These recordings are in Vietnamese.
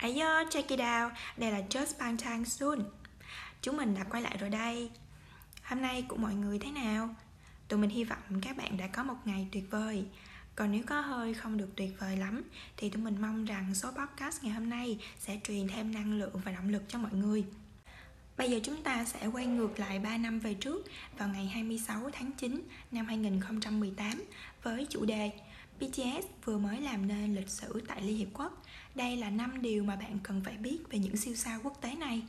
Ayo, check it out, đây là Just Bangtan Soon. Chúng mình đã quay lại rồi đây. Hôm nay của mọi người thế nào? Tụi mình hy vọng các bạn đã có một ngày tuyệt vời. Còn nếu có hơi không được tuyệt vời lắm Thì tụi mình mong rằng số podcast ngày hôm nay sẽ truyền thêm năng lượng và động lực cho mọi người. Bây giờ chúng ta sẽ quay ngược lại 3 năm về trước vào ngày 26 tháng 9 năm 2018 với chủ đề BTS vừa mới làm nên lịch sử tại Liên Hiệp Quốc. Đây là 5 điều mà bạn cần phải biết về những siêu sao quốc tế này.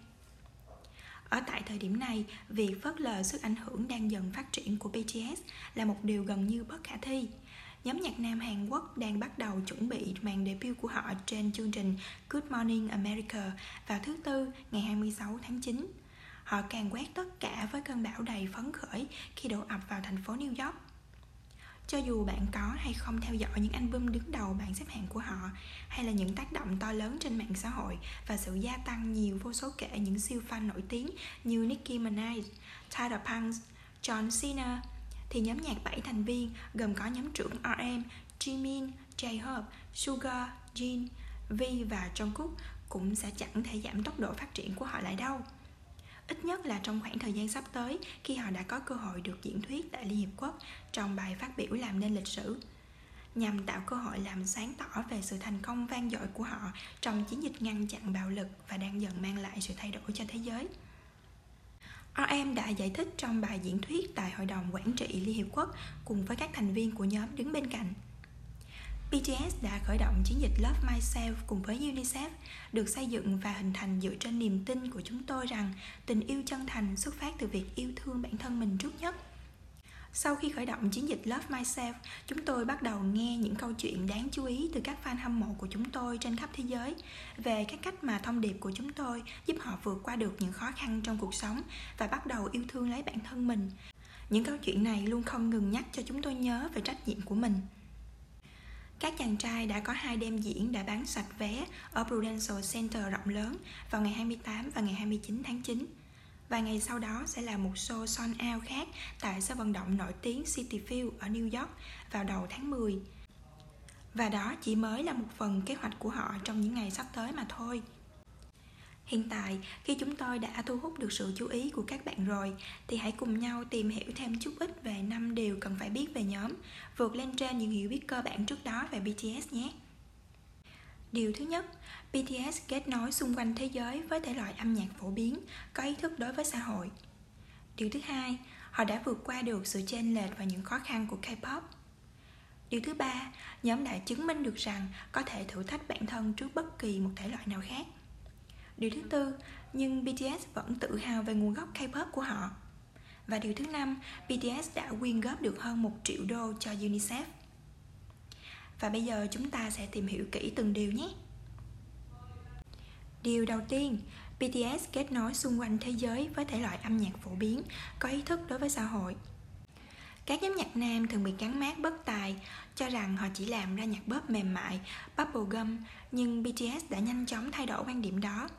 Ở tại thời điểm này, việc phớt lờ sức ảnh hưởng đang dần phát triển của BTS là một điều gần như bất khả thi. Nhóm nhạc nam Hàn Quốc đang bắt đầu chuẩn bị màn debut của họ trên chương trình Good Morning America vào thứ Tư ngày 26 tháng 9. Họ càng quét tất cả với cơn bão đầy phấn khởi khi đổ ập vào thành phố New York. Cho dù bạn có hay không theo dõi những album đứng đầu bảng xếp hạng của họ hay là những tác động to lớn trên mạng xã hội và sự gia tăng nhiều vô số kể những siêu fan nổi tiếng như Nicki Minaj, Tyler Punks, John Cena thì nhóm nhạc 7 thành viên gồm có nhóm trưởng RM, Jimin, J-Hope, Suga, Jin, V và Jungkook cũng sẽ chẳng thể giảm tốc độ phát triển của họ lại đâu ít nhất là trong khoảng thời gian sắp tới khi họ đã có cơ hội được diễn thuyết tại Liên Hiệp Quốc trong bài phát biểu làm nên lịch sử nhằm tạo cơ hội làm sáng tỏ về sự thành công vang dội của họ trong chiến dịch ngăn chặn bạo lực và đang dần mang lại sự thay đổi cho thế giới. RM đã giải thích trong bài diễn thuyết tại Hội đồng Quản trị Liên Hiệp Quốc cùng với các thành viên của nhóm đứng bên cạnh. BTS đã khởi động chiến dịch Love Myself cùng với UNICEF, được xây dựng và hình thành dựa trên niềm tin của chúng tôi rằng tình yêu chân thành xuất phát từ việc yêu thương bản thân mình trước nhất. Sau khi khởi động chiến dịch Love Myself, chúng tôi bắt đầu nghe những câu chuyện đáng chú ý từ các fan hâm mộ của chúng tôi trên khắp thế giới về các cách mà thông điệp của chúng tôi giúp họ vượt qua được những khó khăn trong cuộc sống và bắt đầu yêu thương lấy bản thân mình. Những câu chuyện này luôn không ngừng nhắc cho chúng tôi nhớ về trách nhiệm của mình. Các chàng trai đã có hai đêm diễn đã bán sạch vé ở Prudential Center rộng lớn vào ngày 28 và ngày 29 tháng 9. Và ngày sau đó sẽ là một show son out khác tại sân vận động nổi tiếng City Field ở New York vào đầu tháng 10. Và đó chỉ mới là một phần kế hoạch của họ trong những ngày sắp tới mà thôi. Hiện tại, khi chúng tôi đã thu hút được sự chú ý của các bạn rồi, thì hãy cùng nhau tìm hiểu thêm chút ít về năm điều cần phải biết về nhóm, vượt lên trên những hiểu biết cơ bản trước đó về BTS nhé. Điều thứ nhất, BTS kết nối xung quanh thế giới với thể loại âm nhạc phổ biến, có ý thức đối với xã hội. Điều thứ hai, họ đã vượt qua được sự chênh lệch và những khó khăn của K-pop. Điều thứ ba, nhóm đã chứng minh được rằng có thể thử thách bản thân trước bất kỳ một thể loại nào khác. Điều thứ tư, nhưng BTS vẫn tự hào về nguồn gốc K-pop của họ. Và điều thứ năm, BTS đã quyên góp được hơn 1 triệu đô cho UNICEF. Và bây giờ chúng ta sẽ tìm hiểu kỹ từng điều nhé. Điều đầu tiên, BTS kết nối xung quanh thế giới với thể loại âm nhạc phổ biến, có ý thức đối với xã hội. Các nhóm nhạc nam thường bị gắn mát bất tài, cho rằng họ chỉ làm ra nhạc bóp mềm mại, bubblegum, nhưng BTS đã nhanh chóng thay đổi quan điểm đó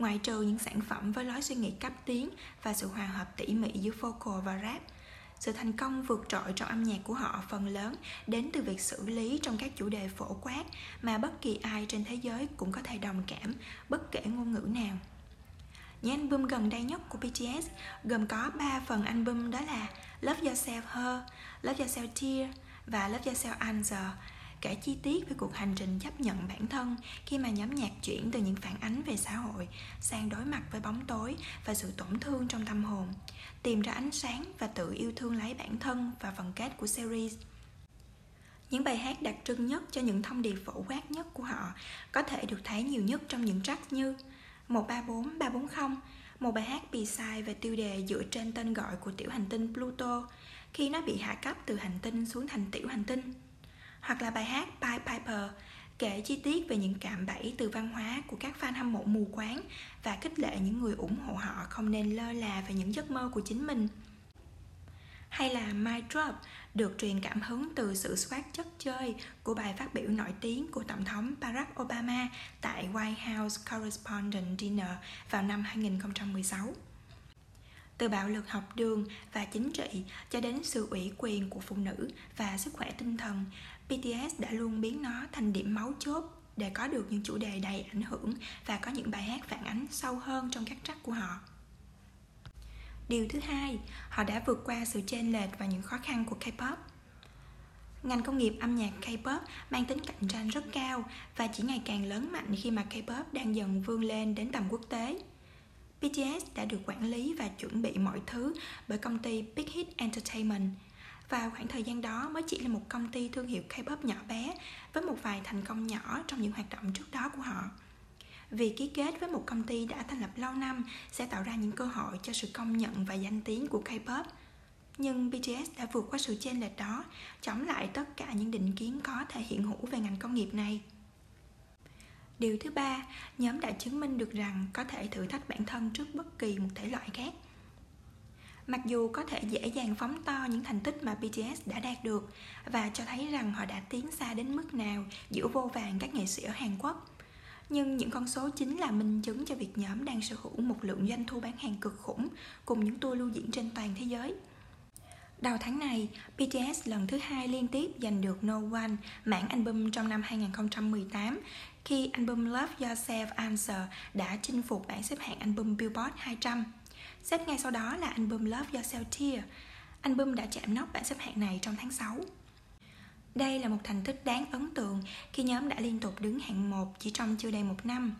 ngoại trừ những sản phẩm với lối suy nghĩ cấp tiến và sự hòa hợp tỉ mỉ giữa vocal và rap sự thành công vượt trội trong âm nhạc của họ phần lớn đến từ việc xử lý trong các chủ đề phổ quát mà bất kỳ ai trên thế giới cũng có thể đồng cảm bất kể ngôn ngữ nào. Những album gần đây nhất của BTS gồm có 3 phần album đó là Love Yourself Her, Love Yourself Tear và Love Yourself Answer kể chi tiết về cuộc hành trình chấp nhận bản thân khi mà nhóm nhạc chuyển từ những phản ánh về xã hội sang đối mặt với bóng tối và sự tổn thương trong tâm hồn. Tìm ra ánh sáng và tự yêu thương lấy bản thân và phần kết của series. Những bài hát đặc trưng nhất cho những thông điệp phổ quát nhất của họ có thể được thấy nhiều nhất trong những track như 134 340 một bài hát bị sai về tiêu đề dựa trên tên gọi của tiểu hành tinh Pluto khi nó bị hạ cấp từ hành tinh xuống thành tiểu hành tinh hoặc là bài hát Pied Piper kể chi tiết về những cạm bẫy từ văn hóa của các fan hâm mộ mù quáng và khích lệ những người ủng hộ họ không nên lơ là về những giấc mơ của chính mình. Hay là My Drop được truyền cảm hứng từ sự soát chất chơi của bài phát biểu nổi tiếng của Tổng thống Barack Obama tại White House Correspondent Dinner vào năm 2016 từ bạo lực học đường và chính trị cho đến sự ủy quyền của phụ nữ và sức khỏe tinh thần BTS đã luôn biến nó thành điểm máu chốt để có được những chủ đề đầy ảnh hưởng và có những bài hát phản ánh sâu hơn trong các track của họ. Điều thứ hai, họ đã vượt qua sự chênh lệch và những khó khăn của K-pop. Ngành công nghiệp âm nhạc K-pop mang tính cạnh tranh rất cao và chỉ ngày càng lớn mạnh khi mà K-pop đang dần vươn lên đến tầm quốc tế. BTS đã được quản lý và chuẩn bị mọi thứ bởi công ty Big Hit Entertainment. Và khoảng thời gian đó mới chỉ là một công ty thương hiệu K-pop nhỏ bé với một vài thành công nhỏ trong những hoạt động trước đó của họ. vì ký kết với một công ty đã thành lập lâu năm sẽ tạo ra những cơ hội cho sự công nhận và danh tiếng của K-pop. Nhưng BTS đã vượt qua sự chênh lệch đó, chống lại tất cả những định kiến có thể hiện hữu về ngành công nghiệp này. Điều thứ ba, nhóm đã chứng minh được rằng có thể thử thách bản thân trước bất kỳ một thể loại khác. Mặc dù có thể dễ dàng phóng to những thành tích mà BTS đã đạt được và cho thấy rằng họ đã tiến xa đến mức nào giữa vô vàng các nghệ sĩ ở Hàn Quốc, nhưng những con số chính là minh chứng cho việc nhóm đang sở hữu một lượng doanh thu bán hàng cực khủng cùng những tour lưu diễn trên toàn thế giới. Đầu tháng này, BTS lần thứ hai liên tiếp giành được No One mảng album trong năm 2018 khi album Love Yourself Answer đã chinh phục bảng xếp hạng album Billboard 200. Xếp ngay sau đó là album Love Yourself Tear. Album đã chạm nóc bảng xếp hạng này trong tháng 6. Đây là một thành tích đáng ấn tượng khi nhóm đã liên tục đứng hạng 1 chỉ trong chưa đầy một năm.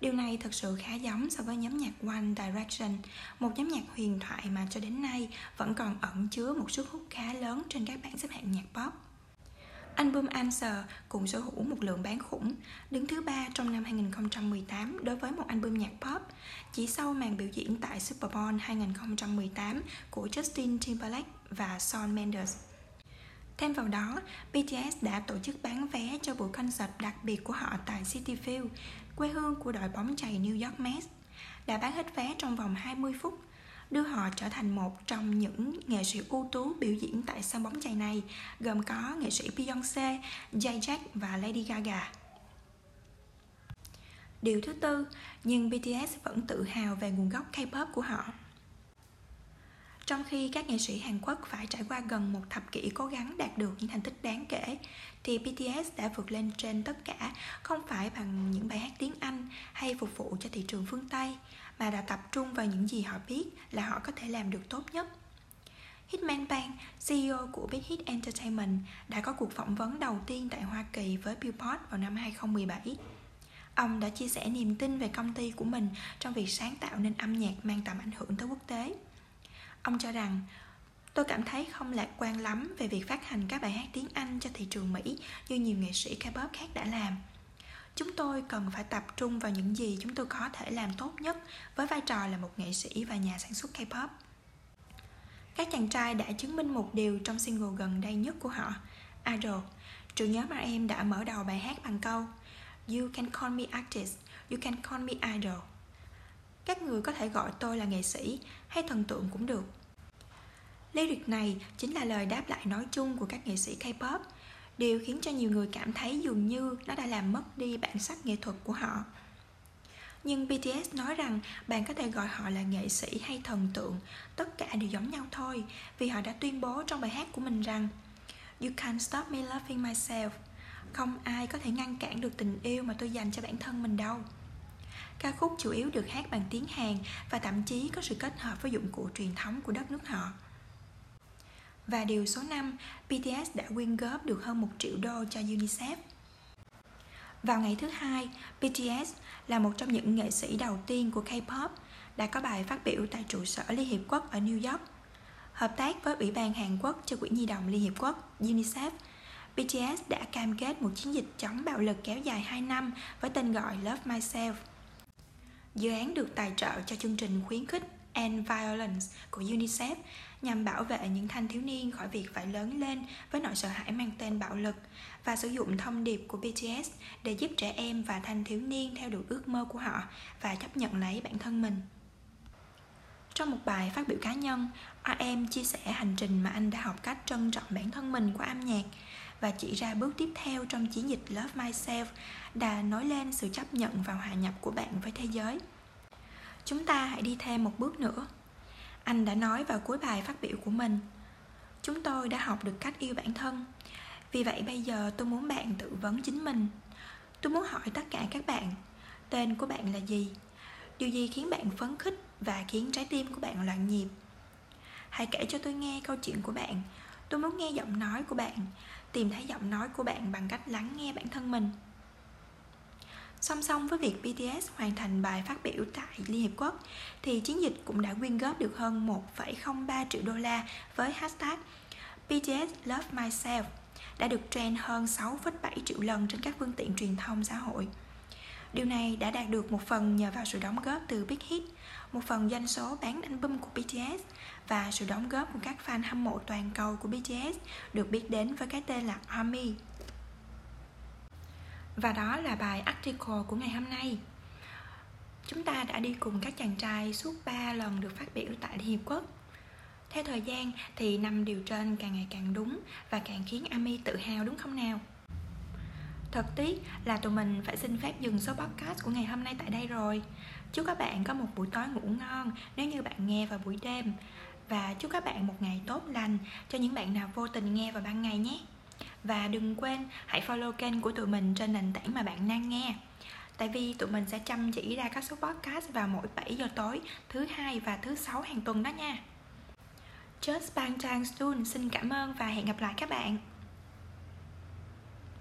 Điều này thật sự khá giống so với nhóm nhạc One Direction, một nhóm nhạc huyền thoại mà cho đến nay vẫn còn ẩn chứa một sức hút khá lớn trên các bảng xếp hạng nhạc pop. Album Answer cũng sở hữu một lượng bán khủng, đứng thứ ba trong năm 2018 đối với một album nhạc pop, chỉ sau màn biểu diễn tại Super Bowl 2018 của Justin Timberlake và Shawn Mendes. Thêm vào đó, BTS đã tổ chức bán vé cho buổi concert đặc biệt của họ tại City Field, quê hương của đội bóng chày New York Mets. Đã bán hết vé trong vòng 20 phút, đưa họ trở thành một trong những nghệ sĩ ưu tú biểu diễn tại sân bóng chày này, gồm có nghệ sĩ Beyoncé, Jay Jack và Lady Gaga. Điều thứ tư, nhưng BTS vẫn tự hào về nguồn gốc K-pop của họ. Trong khi các nghệ sĩ Hàn Quốc phải trải qua gần một thập kỷ cố gắng đạt được những thành tích đáng kể, thì BTS đã vượt lên trên tất cả không phải bằng những bài hát tiếng Anh hay phục vụ cho thị trường phương Tây, mà đã tập trung vào những gì họ biết là họ có thể làm được tốt nhất. Hitman Bang, CEO của Big Hit Entertainment, đã có cuộc phỏng vấn đầu tiên tại Hoa Kỳ với Billboard vào năm 2017. Ông đã chia sẻ niềm tin về công ty của mình trong việc sáng tạo nên âm nhạc mang tầm ảnh hưởng tới quốc tế. Ông cho rằng Tôi cảm thấy không lạc quan lắm về việc phát hành các bài hát tiếng Anh cho thị trường Mỹ như nhiều nghệ sĩ K-pop khác đã làm. Chúng tôi cần phải tập trung vào những gì chúng tôi có thể làm tốt nhất với vai trò là một nghệ sĩ và nhà sản xuất K-pop. Các chàng trai đã chứng minh một điều trong single gần đây nhất của họ, Idol. Trưởng nhóm RM đã mở đầu bài hát bằng câu You can call me artist, you can call me idol. Các người có thể gọi tôi là nghệ sĩ hay thần tượng cũng được. Lyric này chính là lời đáp lại nói chung của các nghệ sĩ K-pop. Điều khiến cho nhiều người cảm thấy dường như nó đã làm mất đi bản sắc nghệ thuật của họ. Nhưng BTS nói rằng bạn có thể gọi họ là nghệ sĩ hay thần tượng, Tất cả đều giống nhau thôi, Vì họ đã tuyên bố trong bài hát của mình rằng, You can't stop me loving myself. Không ai có thể ngăn cản được tình yêu mà tôi dành cho bản thân mình đâu. Ca khúc chủ yếu được hát bằng tiếng Hàn Và thậm chí có sự kết hợp với dụng cụ truyền thống của đất nước họ và điều số 5, BTS đã quyên góp được hơn 1 triệu đô cho UNICEF. Vào ngày thứ hai, BTS là một trong những nghệ sĩ đầu tiên của K-pop đã có bài phát biểu tại trụ sở Liên Hiệp Quốc ở New York. Hợp tác với Ủy ban Hàn Quốc cho Quỹ Nhi đồng Liên Hiệp Quốc UNICEF, BTS đã cam kết một chiến dịch chống bạo lực kéo dài 2 năm với tên gọi Love Myself. Dự án được tài trợ cho chương trình khuyến khích End Violence của UNICEF nhằm bảo vệ những thanh thiếu niên khỏi việc phải lớn lên với nỗi sợ hãi mang tên bạo lực và sử dụng thông điệp của BTS để giúp trẻ em và thanh thiếu niên theo đuổi ước mơ của họ và chấp nhận lấy bản thân mình. Trong một bài phát biểu cá nhân, RM chia sẻ hành trình mà anh đã học cách trân trọng bản thân mình qua âm nhạc và chỉ ra bước tiếp theo trong chiến dịch Love Myself đã nói lên sự chấp nhận và hòa nhập của bạn với thế giới. Chúng ta hãy đi thêm một bước nữa anh đã nói vào cuối bài phát biểu của mình chúng tôi đã học được cách yêu bản thân vì vậy bây giờ tôi muốn bạn tự vấn chính mình Tôi muốn hỏi tất cả các bạn, Tên của bạn là gì? Điều gì khiến bạn phấn khích và khiến trái tim của bạn loạn nhịp? Hãy kể cho tôi nghe câu chuyện của bạn Tôi muốn nghe giọng nói của bạn Tìm thấy giọng nói của bạn bằng cách lắng nghe bản thân mình Song song với việc BTS hoàn thành bài phát biểu tại Liên Hiệp Quốc thì chiến dịch cũng đã quyên góp được hơn 1,03 triệu đô la với hashtag BTS Love Myself đã được trend hơn 6,7 triệu lần trên các phương tiện truyền thông xã hội. Điều này đã đạt được một phần nhờ vào sự đóng góp từ Big Hit, một phần doanh số bán album của BTS và sự đóng góp của các fan hâm mộ toàn cầu của BTS được biết đến với cái tên là ARMY. Và đó là bài article của ngày hôm nay. Chúng ta đã đi cùng các chàng trai suốt 3 lần được phát biểu tại Liên Hiệp Quốc. Theo thời gian thì năm điều trên càng ngày càng đúng và càng khiến Ami tự hào đúng không nào? Thật tiếc là tụi mình phải xin phép dừng số podcast của ngày hôm nay tại đây rồi. Chúc các bạn có một buổi tối ngủ ngon nếu như bạn nghe vào buổi đêm. Và chúc các bạn một ngày tốt lành cho những bạn nào vô tình nghe vào ban ngày nhé. Và đừng quên hãy follow kênh của tụi mình trên nền tảng mà bạn đang nghe Tại vì tụi mình sẽ chăm chỉ ra các số podcast vào mỗi 7 giờ tối, Thứ hai và thứ sáu hàng tuần đó nha Just Bang Trang Soon xin cảm ơn và hẹn gặp lại các bạn